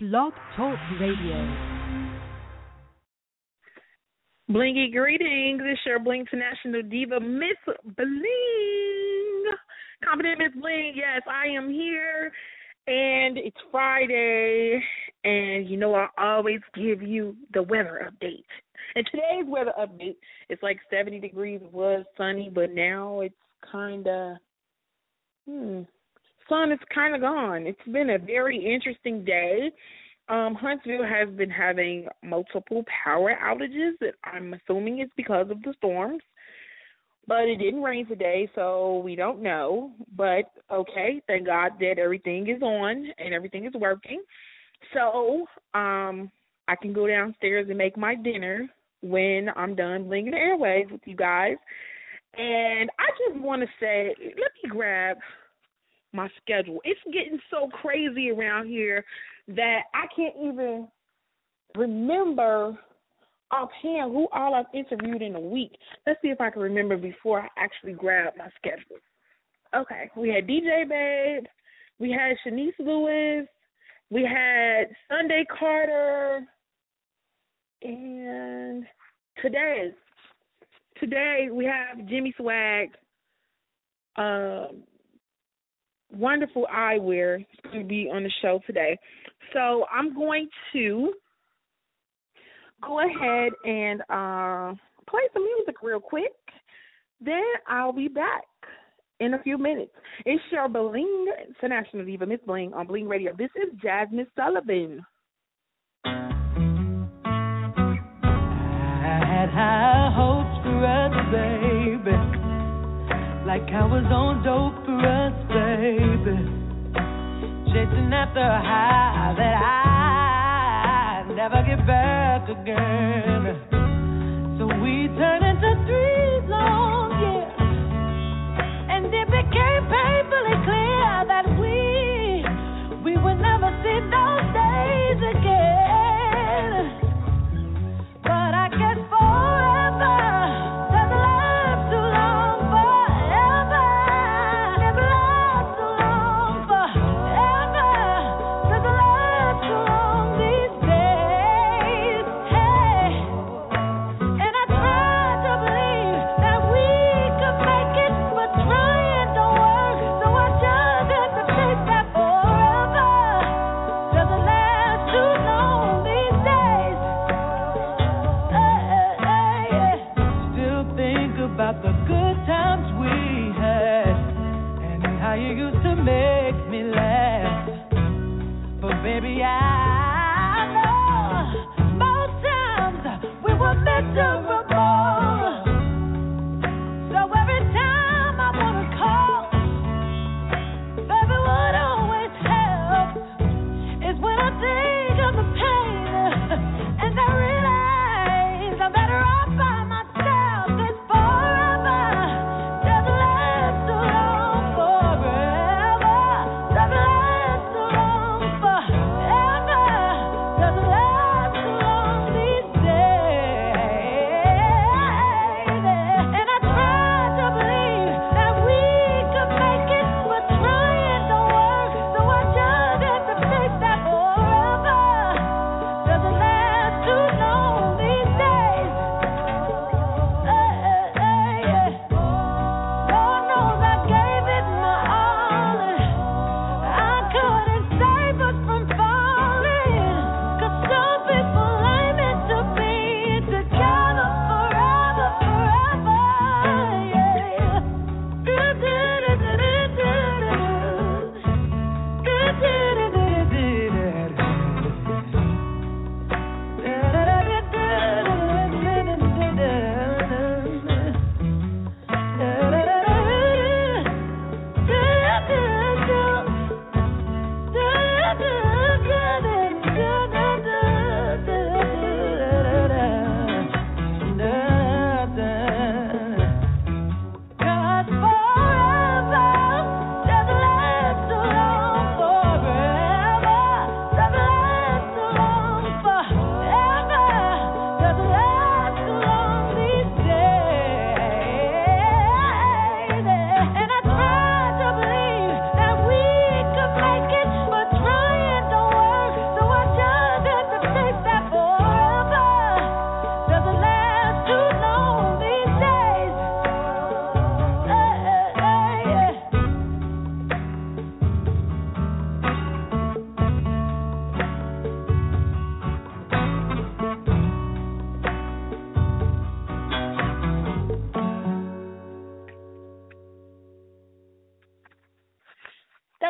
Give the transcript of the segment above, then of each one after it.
Blog Talk Radio. Blingy greetings. It's your Bling International Diva, Miss Bling. Confident Miss Bling. Yes, I am here. And it's Friday. And you know, I always give you the weather update. And today's weather update is like 70 degrees. It was sunny, but now it's kind of, hmm, sun is kind of gone. It's been a very interesting day. Um, Huntsville has been having multiple power outages that I'm assuming is because of the storms. But it didn't rain today, so we don't know. But okay, thank God that everything is on and everything is working. So, um, I can go downstairs and make my dinner when I'm done blinging the airways with you guys. And I just want to say, let me grab my schedule. It's getting so crazy around here that I can't even remember offhand who all I've interviewed in a week. Let's see if I can remember before I actually grab my schedule. Okay, we had DJ Babe, we had Shanice Lewis, we had Sunday Carter, and today, today we have Jimmy Swagg. Um, wonderful eyewear is going to be on the show today. So I'm going to go ahead and uh, play some music real quick. Then I'll be back in a few minutes. It's your Bling International Diva, Miss Bling on Bling Radio. This is Jazmine Sullivan. High hopes for us, baby. Like I was on dope for us, baby. Chasing after a high that I never get back again. So we turn into three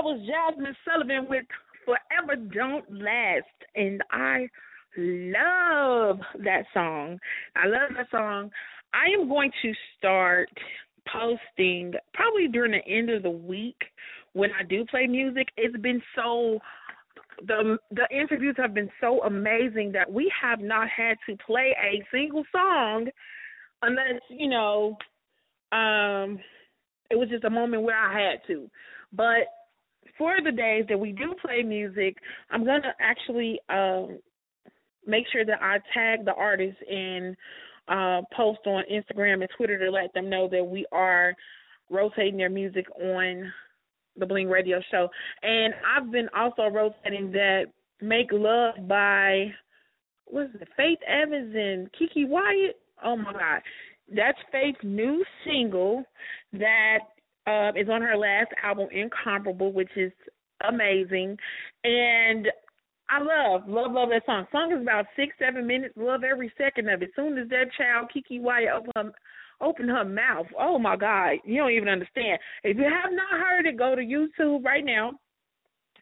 was Jazmine Sullivan with Forever Don't Last. And I love that song. I love that song. I am going to start posting probably during the end of the week when I do play music. It's been so the the interviews have been so amazing that we have not had to play a single song unless, you know, um it was just a moment where I had to. But for the days that we do play music, I'm gonna actually um make sure that I tag the artists and uh, post on Instagram and Twitter to let them know that we are rotating their music on the Bling Radio Show. And I've been also rotating that Make Love by what's it, Faith Evans and Keke Wyatt. Oh my God. That's Faith's new single that uh, is on her last album, Incomparable, which is amazing. And I love, love, love that song. Song is about six, seven minutes. Love every second of it. Soon as that child Keke Wyatt open her, her mouth, oh my God, you don't even understand. If you have not heard it, go to YouTube right now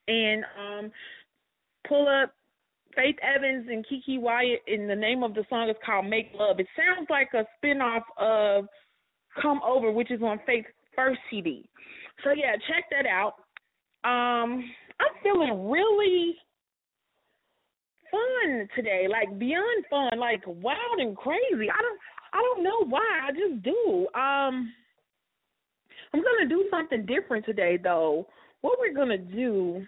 and um pull up Faith Evans and Keke Wyatt. And the name of the song is called Make Love. It sounds like a spinoff of Come Over, which is on Faith's first CD. So yeah, check that out. Um, I'm feeling really fun today, like beyond fun, like wild and crazy. I don't I don't know why. I just do. Um I'm gonna do something different today though. What we're gonna do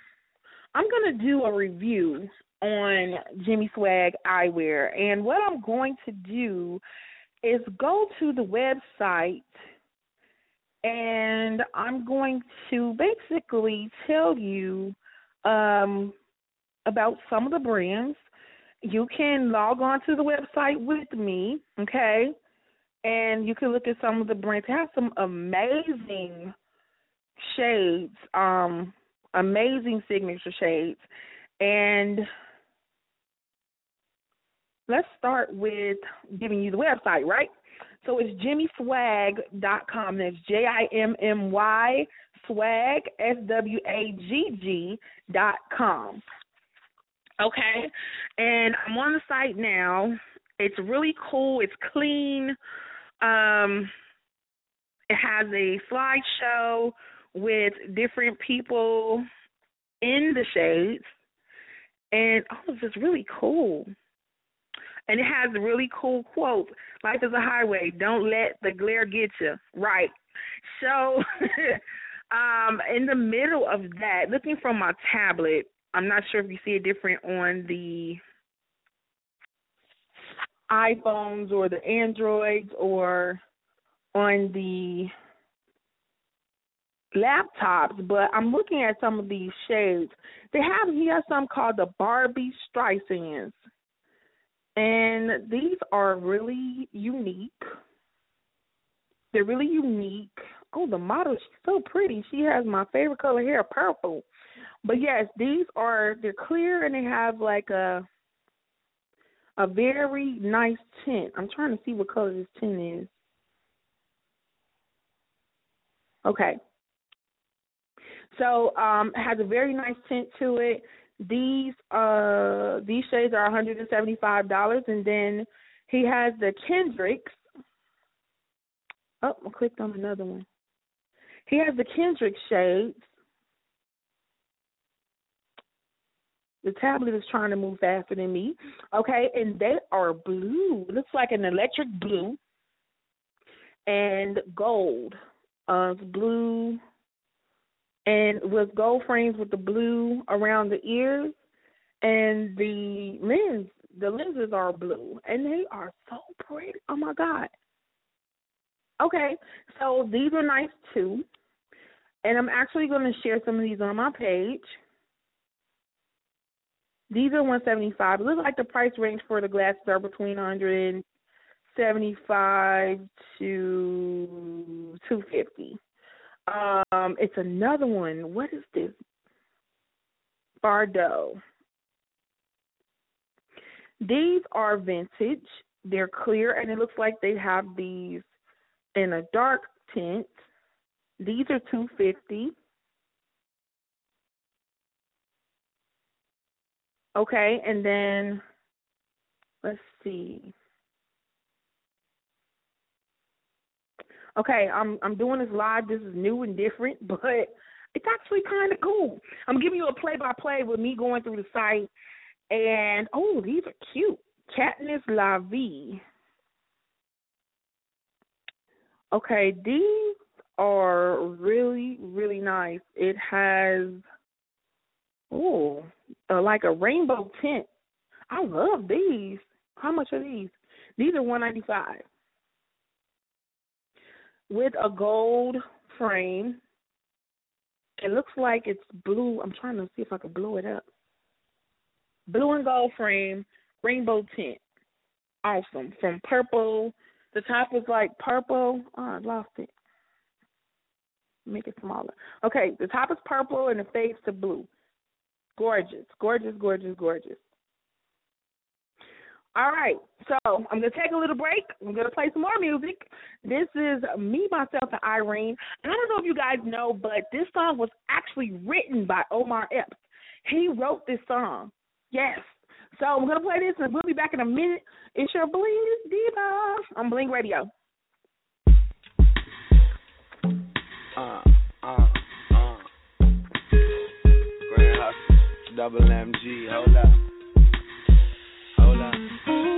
I'm gonna do a review on Jimmy Swagg eyewear and what I'm going to do is go to the website and I'm going to basically tell you um about some of the brands. You can log on to the website with me, okay? And you can look at some of the brands. They have some amazing shades, um, amazing signature shades. And let's start with giving you the website, right? So it's jimmyswagg.com. That's J I M M Y swag S W A G G dot com. Okay. And I'm on the site now. It's really cool. It's clean. Um it has a slideshow with different people in the shades. And oh, it's just really cool. And it has a really cool quote. Life is a highway. Don't let the glare get you. Right. So um in the middle of that, looking from my tablet, I'm not sure if you see it different on the iPhones or the Androids or on the laptops, but I'm looking at some of these shades. They have here some called the Barbie Streisands. And these are really unique. They're really unique. Oh, the model, she's so pretty. She has my favorite color hair, purple. But yes, these are they're clear and they have like a a very nice tint. I'm trying to see what color this tint is. Okay. So um it has a very nice tint to it. These uh these shades are $175 and then he has the Kendricks. Oh, I clicked on another one. He has the Kendrick shades The tablet is trying to move faster than me. Okay, and they are blue. Looks like an electric blue and gold. Uh, blue and with gold frames with the blue around the ears and the lens the lenses are blue and they are so pretty. Oh my god. Okay, so these are nice too. And I'm actually going to share some of these on my page. These are 175. It looks like the price range for the glasses are between 175 to 250. Um, it's another one. What is this? Bardot. These are vintage. They're clear and it looks like they have these in a dark tint. These are 250. Okay, and then let's see. Okay, I'm I'm doing this live. This is new and different, but it's actually kind of cool. I'm giving you a play by play with me going through the site, and oh, these are cute. Katniss La Vie. Okay, these are really really nice. It has oh, uh, like a rainbow tint. I love these. How much are these? These are one ninety five with a gold frame. It looks like it's blue. I'm trying to see if I can blow it up. Blue and gold frame, rainbow tint. Awesome. From purple. The top is like purple. Oh, I lost it. Make it smaller. Okay, the top is purple and it fades to blue. Gorgeous, gorgeous, gorgeous, gorgeous. All right, so I'm gonna take a little break. I'm gonna play some more music. This is me, myself, and Irene. And I don't know if you guys know, but this song was actually written by Omar Epps. He wrote this song. Yes. So I'm gonna play this, and we'll be back in a minute. It's your Bling Diva on Bling Radio. Uh, uh, uh. Grand Hustle, Double MG, hold up. Ooh.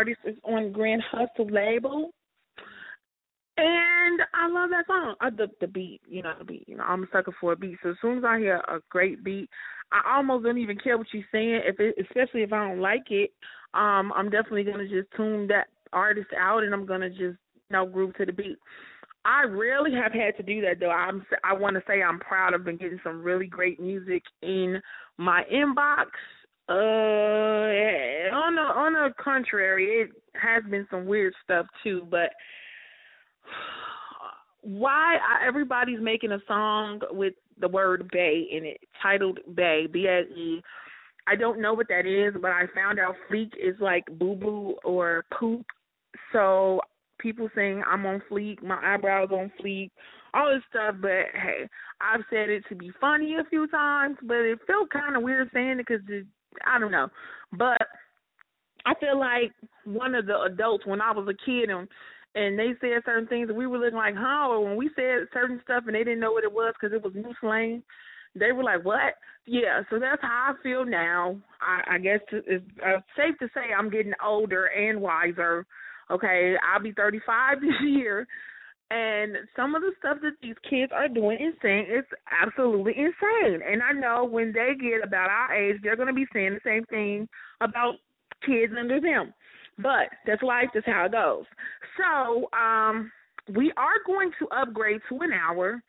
artist is on Grand Hustle label. And I love that song. I, the the beat, you know, the beat. You know, I'm a sucker for a beat. So as soon as I hear a great beat, I almost don't even care what you're saying. If it, especially if I don't like it, um, I'm definitely gonna just tune that artist out, and I'm gonna just you know groove to the beat. I rarely have had to do that though. I'm I want to say I'm proud of been getting some really great music in my inbox. Uh, on the on the contrary, it has been some weird stuff too. But why everybody's making a song with the word "bay" in it, titled "Bay" B A E. I don't know what that is, but I found out "fleek" is like boo boo or poop. So people saying I'm on fleek, my eyebrows on fleek, all this stuff. But hey, I've said it to be funny a few times, but it felt kind of weird saying it because I don't know. But I feel like one of the adults when I was a kid and and they said certain things and we were looking like, huh? Or when we said certain stuff and they didn't know what it was because it was new slang, they were like, what? Yeah, so that's how I feel now. I, I guess it's uh, safe to say I'm getting older and wiser Okay, I'll be 35 this year. And some of the stuff that these kids are doing is saying is absolutely insane. And I know when they get about our age, they're going to be saying the same thing about kids under them. But that's life. That's how it goes. So um, we are going to upgrade to an hour.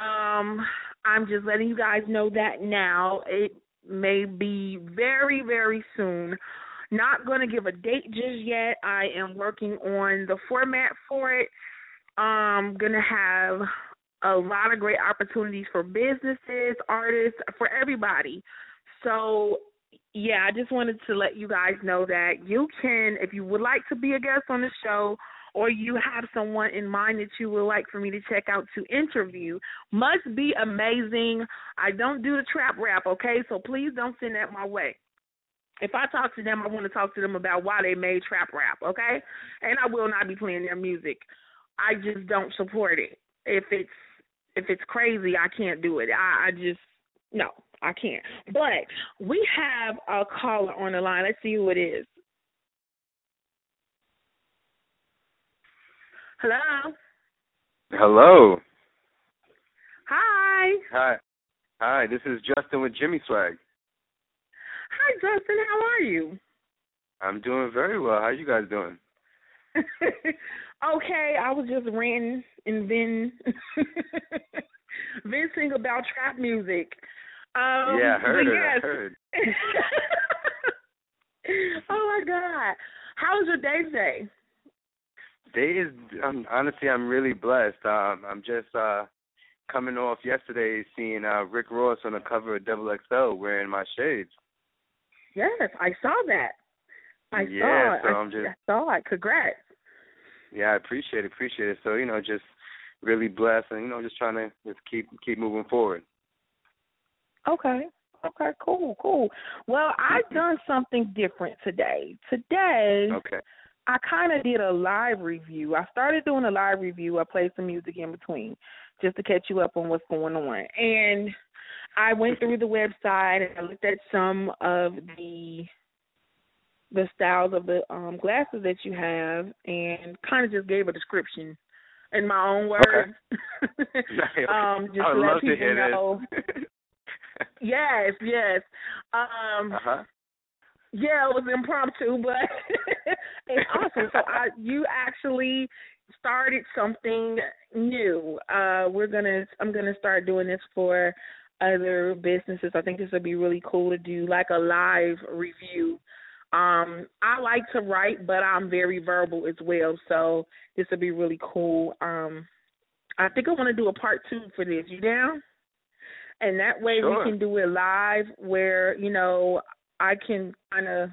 Um, I'm just letting you guys know that now. It may be very, very soon. Not going to give a date just yet. I am working on the format for it. Um, Going to have a lot of great opportunities for businesses, artists, for everybody. So, yeah, I just wanted to let you guys know that you can, if you would like to be a guest on the show, or you have someone in mind that you would like for me to check out to interview, must be amazing. I don't do the trap rap, okay? So please don't send that my way if I talk to them, I want to talk to them about why they made trap rap, okay? And I will not be playing their music. I just don't support it. If it's if it's crazy, I can't do it. I, I just no, I can't. But we have a caller on the line. Let's see who it is. Hello. Hello. Hi. Hi. Hi, this is Justin with Jimmy Swagg. Hi, Justin. How are you? I'm doing very well. How you guys doing? okay, I was just ranting and then venting about trap music. Um, yeah, I heard it. Yes. I heard. oh my God! How was your day today? Day is um, honestly, I'm really blessed. Um, I'm just uh coming off yesterday seeing uh Rick Ross on the cover of Double XL wearing my shades. Yes, I saw that. I yeah, saw it. so I, I'm just, I saw it. Congrats. Yeah, I appreciate it. Appreciate it. So you know, just really blessed, and you know, just trying to just keep keep moving forward. Okay. Okay. Cool. Cool. Well, I've mm-hmm. done something different today. Today. Okay. I kind of did a live review. I started doing a live review. I played some music in between just to catch you up on what's going on. And I went through the website and I looked at some of the the styles of the um glasses that you have and kind of just gave a description in my own words. Okay. um just I would let love to people hear know. this. yes, yes. Um uh-huh. yeah, it was impromptu, but it's awesome. So I you actually started something new. Uh we're gonna I'm gonna start doing this for other businesses. I think this would be really cool to do like a live review. Um, I like to write, but I'm very verbal as well, so this would be really cool. Um, I think I want to do a part two for this. You down? And that way Sure. we can do it live, where you know I can kind of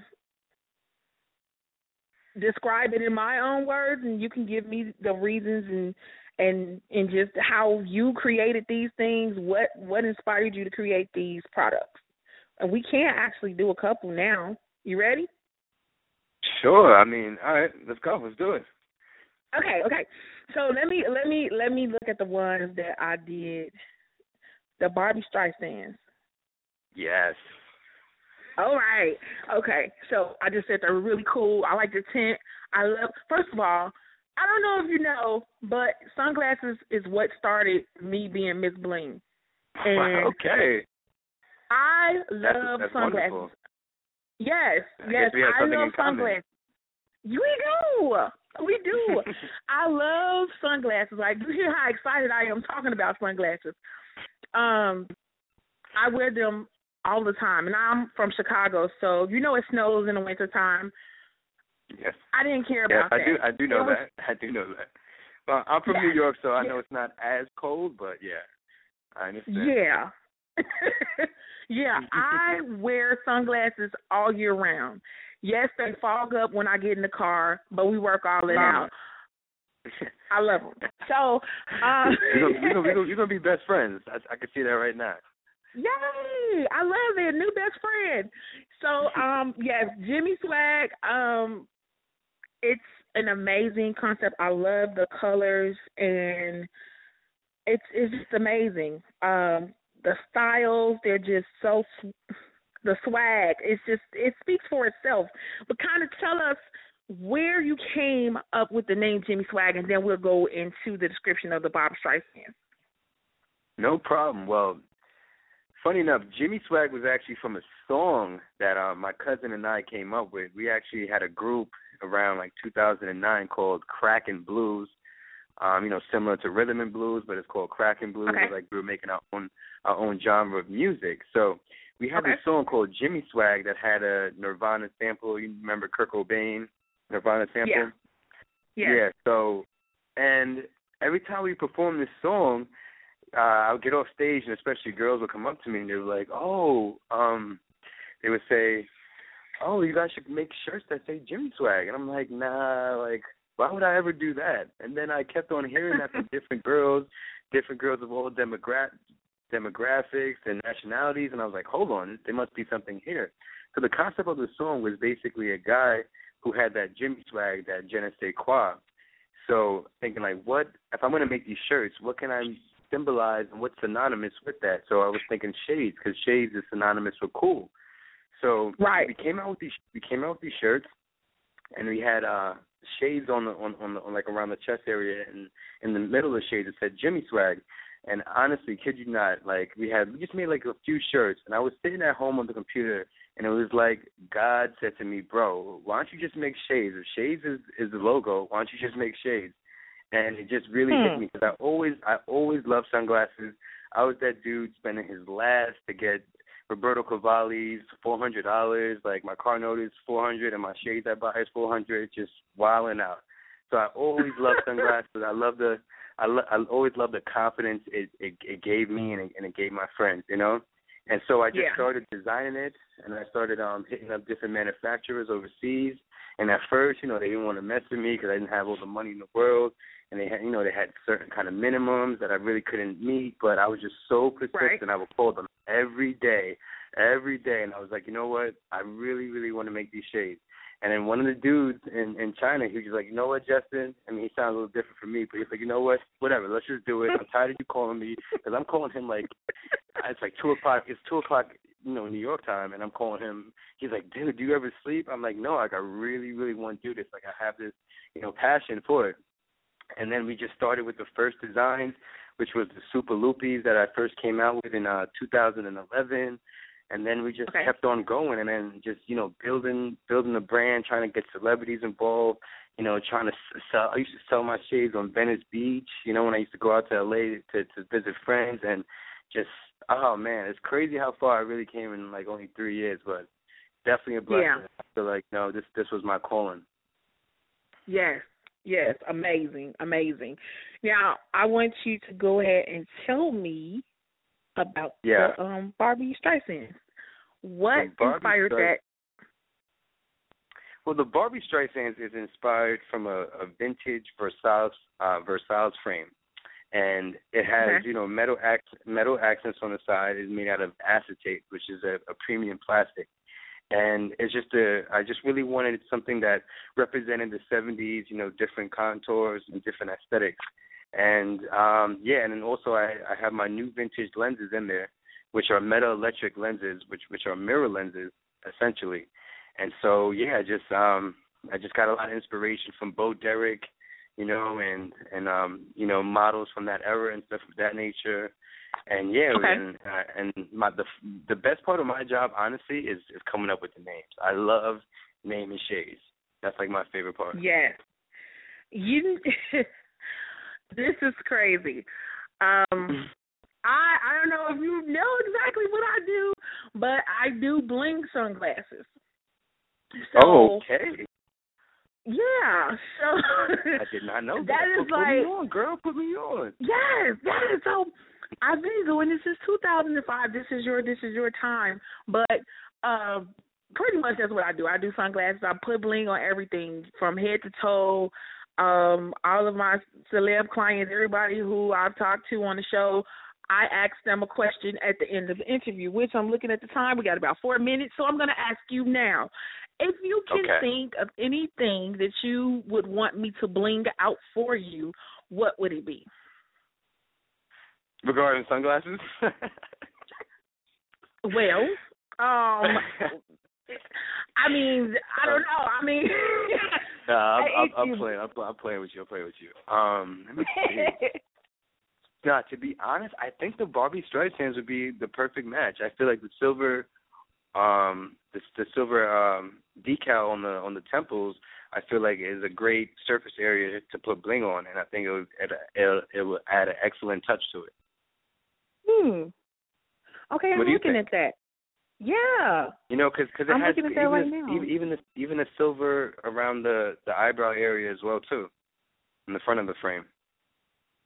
describe it in my own words, and you can give me the reasons and and and just how you created these things, what what inspired you to create these products. And we can actually do a couple now. You ready? Sure. I mean, all right, let's go. Let's do it. Okay, okay. So let me let me let me look at the ones that I did. The Barbie Streisands. Yes. All right. Okay. So I just said they're really cool. I like the tint. I love. First of all, I don't know if you know, but sunglasses is what started me being Miss Bling. And okay. I That's, love that's sunglasses. wonderful. Yes, I yes, I love sunglasses. We do. We do. I love sunglasses. Like you hear how excited I am talking about sunglasses. Um, I wear them all the time, and I'm from Chicago, so you know it snows in the wintertime. yes. I didn't care Yes, about I that. I do. I do know was- that. I do know that. Well, I'm from New York, so I Yeah. know it's not as cold, but yeah, I understand. Yeah. yeah, I wear sunglasses all year round. Yes, they fog up when I get in the car, but we work all it out. I love them. So, uh, you're, gonna, you're, gonna, you're, gonna, you're gonna be best friends. I, I can see that right now. Yay! I love it. New best friend. So, um, yes, Jimmy Swagg. Um, it's an amazing concept. I love the colors and it's it's just amazing. Um, the styles, they're just so the swag. It's just it speaks for itself. But kind of tell us where you came up with the name Jimmy Swagg, and then we'll go into the description of the Bob Streisand. No problem. Well, funny enough, Jimmy Swagg was actually from a song that uh, my cousin and I came up with. We actually had a group around like 2009 called Crackin' Blues. Um, you know, similar to rhythm and blues, but it's called Crackin' Blues. Okay. Like we were making our own our own genre of music. So we had Okay. this song called Jimmy Swagg that had a Nirvana sample. You remember Kurt Cobain, Nirvana sample? Yeah. Yes. Yeah. So, and every time we perform this song, uh, I would get off stage, and especially girls would come up to me and they were like, "Oh, um," they would say, "Oh, you guys should make shirts that say Jimmy Swagg," and I'm like, "Nah, like." Why would I ever do that? And then I kept on hearing that from different girls, different girls of all demogra- demographics and nationalities, and I was like, hold on, there must be something here. So the concept of the song was basically a guy who had that Jimmy swag, that je ne sais quoi. So thinking like, what if I'm going to make these shirts? What can I symbolize and what's synonymous with that? So I was thinking shades because shades is synonymous with cool. So Right. we came out with these we came out with these shirts, and we had uh shades on the on on, the, on like around the chest area, and in the middle of the shades it said Jimmy swag. And honestly, kid you not, like we had we just made like a few shirts, and I was sitting at home on the computer, and it was like God said to me, "Bro, why don't you just make shades? If shades is is the logo, why don't you just make shades?" And it just really hit Hmm. me because I always I always loved sunglasses. I was that dude spending his last to get Roberto Cavalli's four hundred dollars. Like my car note is four hundred, and my shades I buy is four hundred. Just wilding out. So I always loved sunglasses. I love the I lo- I always loved the confidence it it, it gave me and it, and it gave my friends. You know. And so I just Yeah. started designing it, and I started um hitting up different manufacturers overseas. And at first, you know, they didn't want to mess with me because I didn't have all the money in the world, and they had, you know, they had certain kind of minimums that I really couldn't meet. But I was just so persistent. I would call them every day, every day, and I was like, you know what? I really, really want to make these shades. And then one of the dudes in in China, he was like, you know what, Justin? I mean, he sounds a little different from me, but he's like, you know what? Whatever, let's just do it. I'm tired of you calling me because I'm calling him like it's like two o'clock. It's two o'clock, you know, New York time, and I'm calling him. He's like, dude, do you ever sleep? I'm like, no, like I really, really want to do this. Like I have this, you know, passion for it. And then we just started with the first designs, which was the Super Loopies that I first came out with in uh 2011 and then we just Okay. kept on going and then just you know building building the brand trying to get celebrities involved you know trying to sell i used to sell my shades on venice beach you know when i used to go out to la to to visit friends and just oh man it's crazy how far i really came in like only three years but definitely a blessing Yeah. i feel like no this this was my calling Yes, yes, amazing, amazing. Now I want you to go ahead and tell me about Yeah. the um Barbie Streisand. What inspired Streisand- that? Well, the Barbie Streisand is inspired from a, a vintage Versailles uh, Versailles frame, and it has Okay. you know metal ac- metal accents on the side. It's made out of acetate, which is a, a premium plastic, and it's just a. I just really wanted something that represented the '70s, you know, different contours and different aesthetics, and um yeah, and then also I, I have my new vintage lenses in there, which are meta electric lenses, which which are mirror lenses essentially. And so yeah, just um I just got a lot of inspiration from Bo Derek, you know, and and um you know models from that era and stuff of that nature. And yeah, okay. and uh, and my the the best part of my job, honestly, is is coming up with the names. I love naming shades. That's like my favorite part. Yes. You. this is crazy. Um, I I don't know if you know exactly what I do, but I do bling sunglasses. So, oh, okay. Yeah. So I did not know that. that is put, like put me on, girl. Put me on. Yes, yes. So I've been doing this since 2005. This is your this is your time. But uh, pretty much that's what I do. I do sunglasses. I put bling on everything from head to toe. Um, all of my celeb clients, everybody who I've talked to on the show, I ask them a question at the end of the interview, which I'm looking at the time. We got about four minutes, so I'm going to ask you now. If you can Okay. think of anything that you would want me to bling out for you, what would it be? Regarding sunglasses. Well, um, I mean, I don't know. I mean, nah, I'm, I'm, I'm playing. I'm, I'm playing with you. I'm playing with you. Um, let me see. Nah, to be honest, I think the Barbie Streisand would be the perfect match. I feel like the silver, um, the, the silver um decal on the on the temples, I feel like is a great surface area to put bling on, and I think it would a, it, it would add an excellent touch to it. Hmm. Okay, I'm What do you looking think? at that. Yeah. You know, because cause it I'm has looking at that even right the, even even the even the silver around the the eyebrow area as well too, in the front of the frame.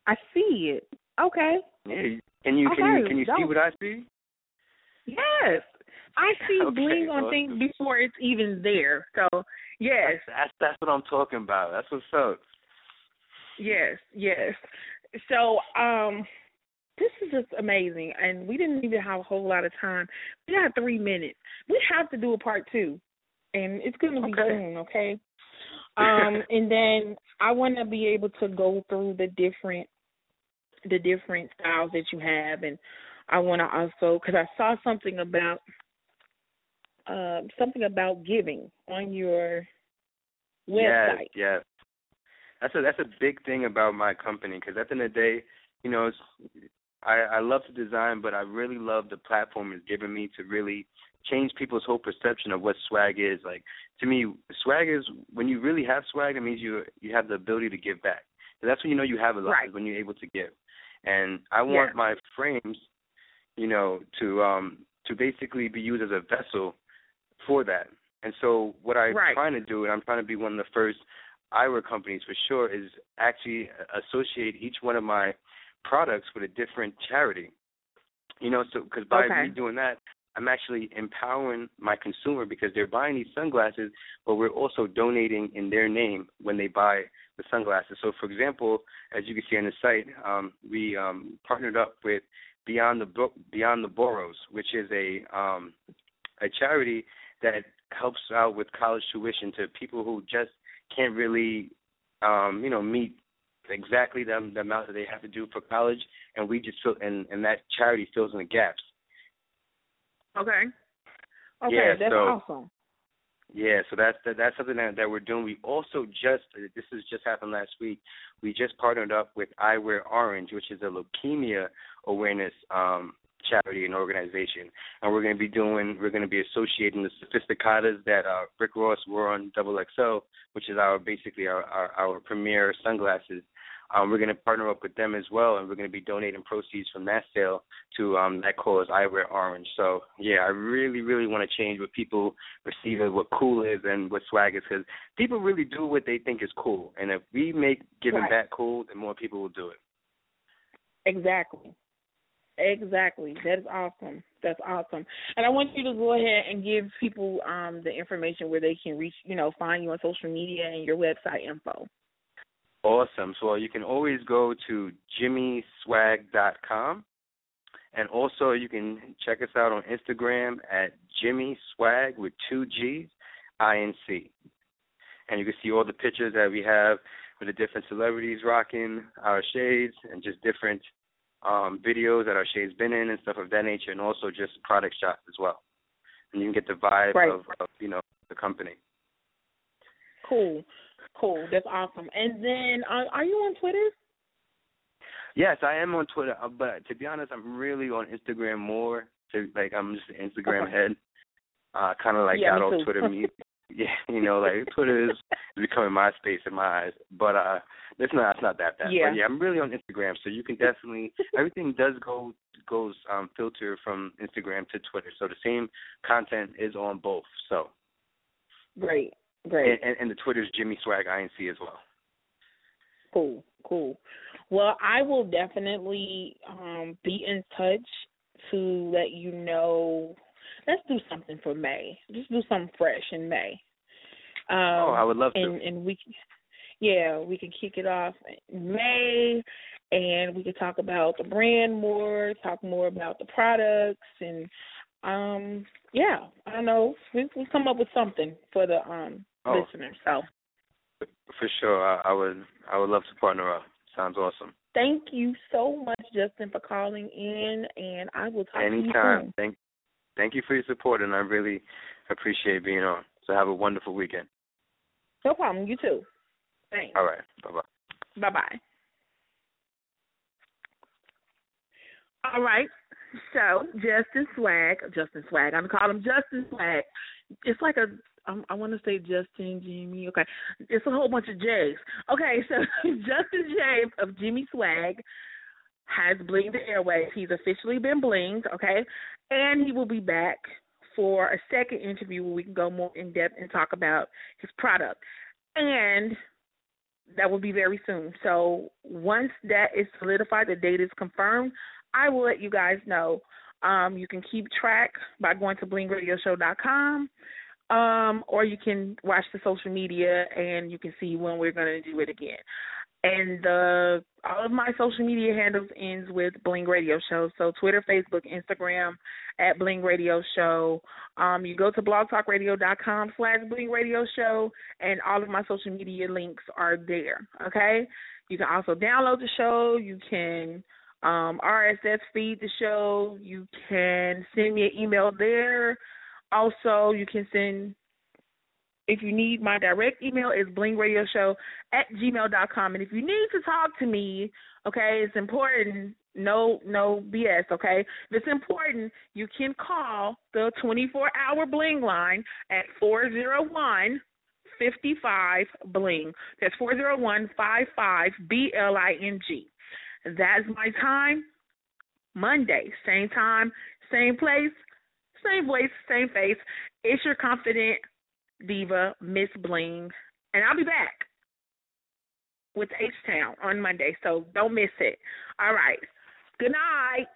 I see it. Okay. Yeah, can you can you can you see what I see? Yes. I see Okay, bling on awesome. things before it's even there. So yes, That's that's what I'm talking about. That's what's up. yes, yes. So um this is just amazing and we didn't even have a whole lot of time. We got three minutes. We have to do a part two. And it's gonna be Okay. soon, okay? Um and then I wanna be able to go through the different the different styles that you have and I want to also because I saw something about um something about giving on your website. Yes, yes. That's a that's a big thing about my company because at the end of the day, you know, it's, I I love to design, but I really love the platform it's given me to really change people's whole perception of what swag is. Like to me, swag is when you really have swag, it means you you have the ability to give back. So that's when you know you have a lot Right. is when you're able to give. And I want Yeah. my frames, you know, to um to basically be used as a vessel for that. And so what I'm Right. trying to do, and I'm trying to be one of the first eyewear companies for sure, is actually associate each one of my products with a different charity. You know, so because by Okay. me doing that, I'm actually empowering my consumer because they're buying these sunglasses, but we're also donating in their name when they buy the sunglasses. So, for example, as you can see on the site, um, we um, partnered up with Beyond the Bo- Beyond the Boroughs, which is a um, a charity that helps out with college tuition to people who just can't really, um, you know, meet exactly the, the amount that they have to do for college, and we just fill and and that charity fills in the gaps. Okay. Okay, Yeah, that's so- awesome. Yeah, so that's that, that's something that, that we're doing. We also just this has just happened last week. We just partnered up with Eyewear Orange, which is a leukemia awareness um, charity and organization, and we're going to be doing we're going to be associating the sophisticadas that uh, Rick Ross wore on Double XL, which is our basically our our, our premier sunglasses. Um, we're going to partner up with them as well, and we're going to be donating proceeds from that sale to um, that cause, Eyewear Orange. So yeah, I really, really want to change what people perceive as what cool is and what swag is, because people really do what they think is cool, and if we make giving Right. back cool, then more people will do it. Exactly. Exactly. That is awesome. That's awesome. And I want you to go ahead and give people um the information where they can reach, you know, find you on social media and your website info. Awesome. So you can always go to jimmyswagg.com. And also you can check us out on Instagram at Jimmy Swagg with two G's, I N C. And you can see all the pictures that we have with the different celebrities rocking our shades and just different um videos that our shades been in and stuff of that nature and also just product shots as well. and you can get the vibe right. of, of you know the company. Cool, cool. That's awesome. And then, uh, are you on Twitter? Yes, I am on Twitter, uh, but to be honest, I'm really on Instagram more. To like, I'm just an Instagram okay. head. Uh, kind of like yeah, got off. Twitter. me, yeah, you know, like Twitter is becoming my space in my eyes. But uh, it's not, it's not that bad. Yeah. But yeah, I'm really on Instagram, so you can definitely everything does go goes um filter from Instagram to Twitter. So the same content is on both. So Great, great. and, and, and the Twitter's Jimmy Swagg INC as well. Cool, cool. Well, I will definitely um be in touch to let you know. Let's do something for May. Just do something fresh in May. Um, oh, I would love to. and and we, yeah, we can kick it off in May, and we can talk about the brand more, talk more about the products, and um, yeah, I don't know. We we come up with something for the um Oh. listeners. So. For sure, I, I would I would love to partner up. Sounds awesome. Thank you so much, Justin, for calling in, and I will talk to you Anytime. soon. Thank thank you for your support, and I really appreciate being on. So have a wonderful weekend. No problem. You too. Thanks. All right. Bye bye. Bye bye. All right. So Justin Swag, Justin Swag. I'm gonna call him Justin Swag. It's like a um, want to say Justin Jimmy. Okay, it's a whole bunch of J's. Okay, so Justin J of Jimmy Swagg has blinged the airways. He's officially been blinged. Okay, and he will be back for a second interview where we can go more in depth and talk about his product. And that will be very soon. So once that is solidified, the date is confirmed, I will let you guys know. Um, you can keep track by going to blingradioshow.com, um, or you can watch the social media and you can see when we're going to do it again. And the all of my social media handles ends with Bling Radio Show. So Twitter, Facebook, Instagram at Bling Radio Show. Um, you go to blogtalkradio.com slash Bling Radio Show, and all of my social media links are there. Okay. You can also download the show. You can um, RSS feed the show. You can send me an email there. Also, you can send if you need my direct email is blingradioshow at gmail.com. And if you need to talk to me, okay, it's important. No, no BS, okay? If it's important, you can call the 24 hour bling line at 401 55 bling. That's 401 55 B L I N G. That's my time. Monday, same time, same place, same voice, same face. It's your confident diva, Miss Bling, and I'll be back with H Town on Monday, so don't miss it. All right. Good night.